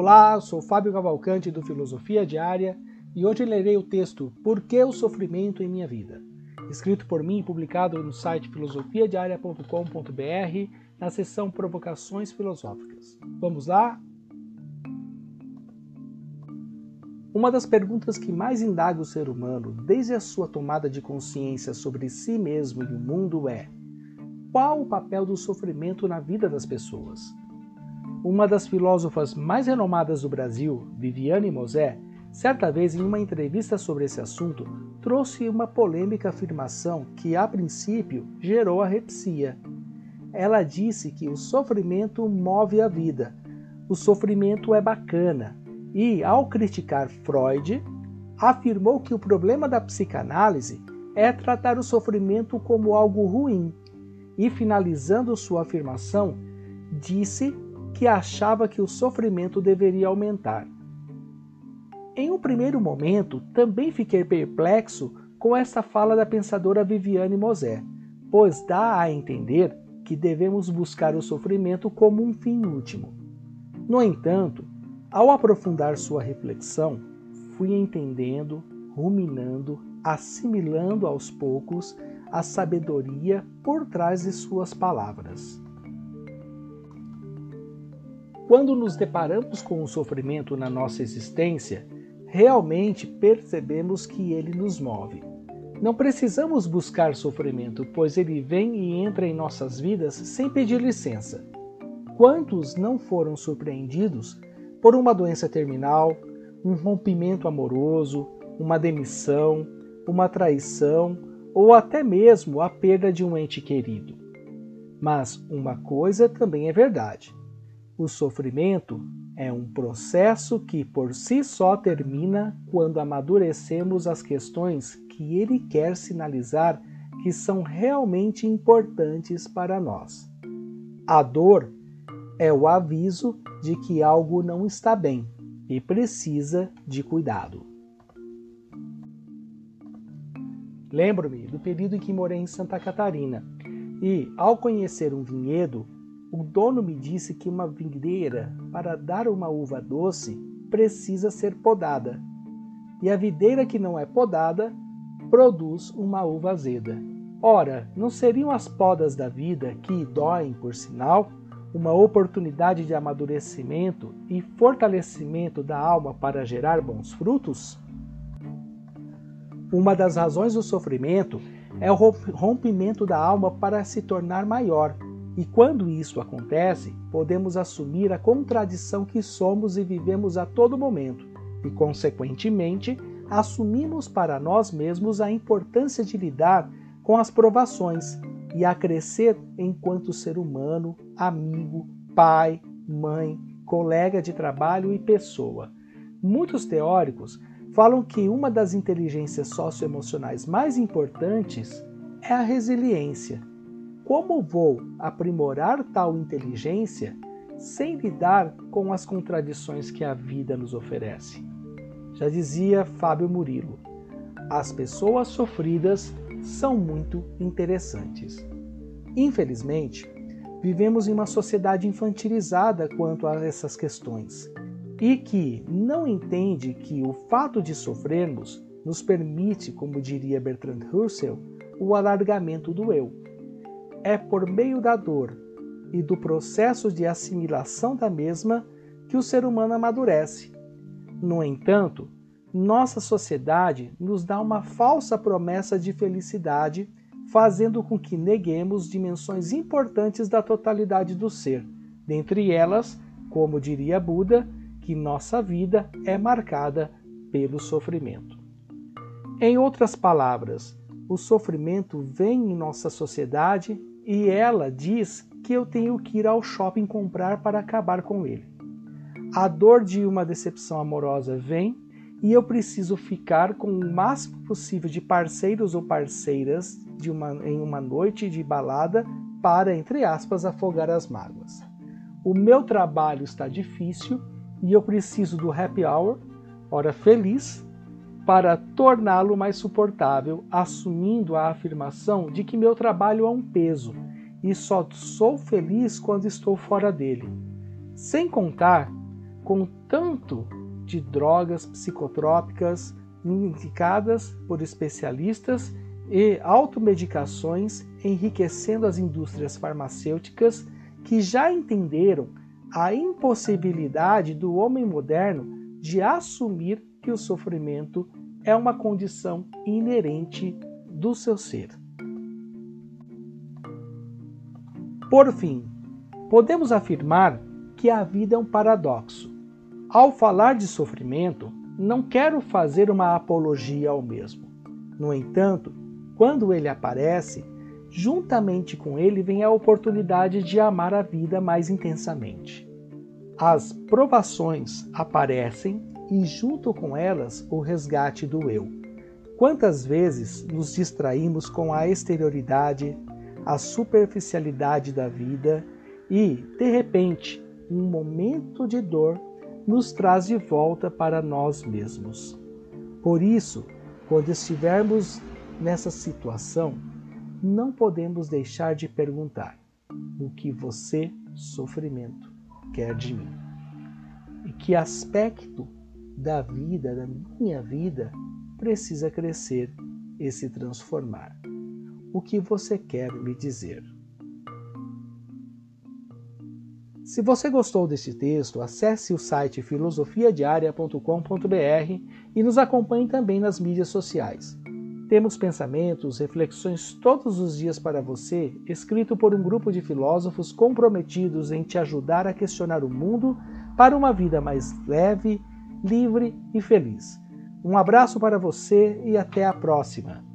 Olá, sou Fábio Cavalcante do Filosofia Diária e hoje lerei o texto Por que o Sofrimento em Minha Vida? Escrito por mim e publicado no site filosofiadiaria.com.br na seção Provocações Filosóficas. Vamos lá? Uma das perguntas que mais indaga o ser humano desde a sua tomada de consciência sobre si mesmo e o mundo é: qual o papel do sofrimento na vida das pessoas? Uma das filósofas mais renomadas do Brasil, Viviane Mosé, certa vez em uma entrevista sobre esse assunto, trouxe uma polêmica afirmação que, a princípio, gerou arrepsia. Ela disse que o sofrimento move a vida, o sofrimento é bacana, e, ao criticar Freud, afirmou que o problema da psicanálise é tratar o sofrimento como algo ruim, e, finalizando sua afirmação, disse que achava que o sofrimento deveria aumentar. Em um primeiro momento, também fiquei perplexo com essa fala da pensadora Viviane Mosé, pois dá a entender que devemos buscar o sofrimento como um fim último. No entanto, ao aprofundar sua reflexão, fui entendendo, ruminando, assimilando aos poucos a sabedoria por trás de suas palavras. Quando nos deparamos com o sofrimento na nossa existência, realmente percebemos que ele nos move. Não precisamos buscar sofrimento, pois ele vem e entra em nossas vidas sem pedir licença. Quantos não foram surpreendidos por uma doença terminal, um rompimento amoroso, uma demissão, uma traição ou até mesmo a perda de um ente querido. Mas uma coisa também é verdade: o sofrimento é um processo que por si só termina quando amadurecemos as questões que ele quer sinalizar que são realmente importantes para nós. A dor é o aviso de que algo não está bem e precisa de cuidado. Lembro-me do período em que morei em Santa Catarina e, ao conhecer um vinhedo, o dono me disse que uma videira, para dar uma uva doce, precisa ser podada, e a videira que não é podada produz uma uva azeda. Ora, não seriam as podas da vida que doem, por sinal, uma oportunidade de amadurecimento e fortalecimento da alma para gerar bons frutos? Uma das razões do sofrimento é o rompimento da alma para se tornar maior. E quando isso acontece, podemos assumir a contradição que somos e vivemos a todo momento, e, consequentemente, assumimos para nós mesmos a importância de lidar com as provações e a crescer enquanto ser humano, amigo, pai, mãe, colega de trabalho e pessoa. Muitos teóricos falam que uma das inteligências socioemocionais mais importantes é a resiliência. Como vou aprimorar tal inteligência sem lidar com as contradições que a vida nos oferece? Já dizia Fábio Murilo: as pessoas sofridas são muito interessantes. Infelizmente, vivemos em uma sociedade infantilizada quanto a essas questões e que não entende que o fato de sofrermos nos permite, como diria Bertrand Russell, o alargamento do eu. É por meio da dor e do processo de assimilação da mesma que o ser humano amadurece. No entanto, nossa sociedade nos dá uma falsa promessa de felicidade, fazendo com que neguemos dimensões importantes da totalidade do ser, dentre elas, como diria Buda, que nossa vida é marcada pelo sofrimento. Em outras palavras, o sofrimento vem em nossa sociedade e ela diz que eu tenho que ir ao shopping comprar para acabar com ele. A dor de uma decepção amorosa vem e eu preciso ficar com o máximo possível de parceiros ou parceiras uma, em uma noite de balada para, entre aspas, afogar as mágoas. O meu trabalho está difícil e eu preciso do happy hour, hora feliz, para torná-lo mais suportável, assumindo a afirmação de que meu trabalho é um peso e só sou feliz quando estou fora dele. Sem contar com tanto de drogas psicotrópicas indicadas por especialistas e automedicações, enriquecendo as indústrias farmacêuticas que já entenderam a impossibilidade do homem moderno de assumir que o sofrimento é uma condição inerente do seu ser. Por fim, podemos afirmar que a vida é um paradoxo. Ao falar de sofrimento, não quero fazer uma apologia ao mesmo. No entanto, quando ele aparece, juntamente com ele vem a oportunidade de amar a vida mais intensamente. As provações aparecem e, junto com elas, o resgate do eu. Quantas vezes nos distraímos com a exterioridade, a superficialidade da vida e, de repente, um momento de dor nos traz de volta para nós mesmos. Por isso, quando estivermos nessa situação, não podemos deixar de perguntar: o que você, sofrimento, quer de mim? E que aspecto da vida, da minha vida, precisa crescer e se transformar? O que você quer me dizer? Se você gostou deste texto, acesse o site filosofiadiaria.com.br e nos acompanhe também nas mídias sociais. Temos pensamentos, reflexões todos os dias para você, escrito por um grupo de filósofos comprometidos em te ajudar a questionar o mundo para uma vida mais leve, livre e feliz. Um abraço para você e até a próxima!